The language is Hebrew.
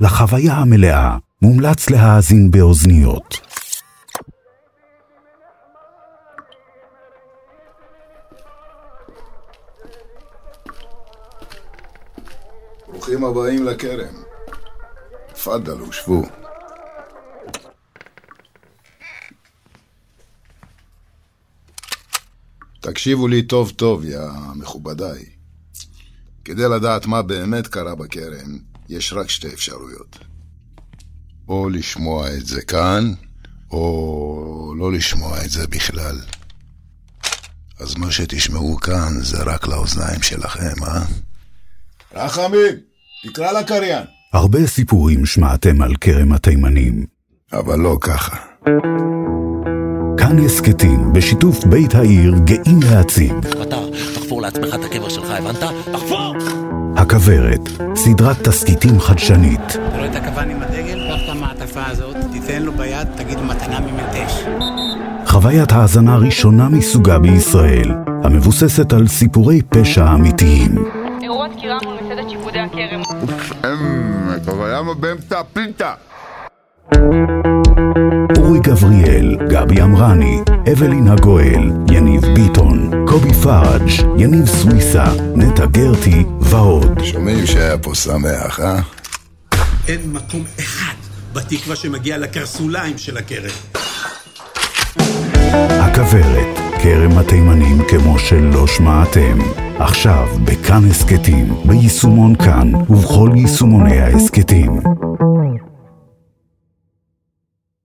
לחוויה המלאה מומלץ להאזין באוזניות. ברוכים הבאים לכרם. תפאדלו, שבו. תקשיבו לי טוב טוב, יא מכובדיי. כדי לדעת מה באמת קרה בכרם, יש רק שתי אפשרויות. או לשמוע את זה כאן, או לא לשמוע את זה בכלל. אז מה שתשמעו כאן זה רק לאוזניים שלכם, אה? רחמים, תקרא לקריין. הרבה סיפורים שמעתם על כרם התימנים. אבל לא ככה. כאן הסכתים, בשיתוף בית העיר, גאים להציג. אתה, תחפור לעצמך את הקבר שלך, הבנת? תחפור! הכוורת, סדרת תסכיתים חדשנית. אתה רואה את הכוון עם הדגל? קח את המעטפה הזאת, תיתן לו ביד, תגיד מתנה ממנטש. חוויית האזנה ראשונה מסוגה בישראל, המבוססת על סיפורי פשע אמיתיים. אירוע דקירה מול מסעדת שיפודי הכרם. אבל למה באמצע הפיתה? אורי גבריאל, גבי אמרני, אבלין הגואל, יניב ביטון, קובי פראג', יניב סוויסה, נטע גרטי ועוד. שומעים שהיה פה שמח, אה? אין מקום אחד בתקווה שמגיע לקרסוליים של הכרם. הכוורת, כרם התימנים כמו שלא שמעתם. עכשיו בכאן הסכתים, ביישומון כאן ובכל יישומוני ההסכתים.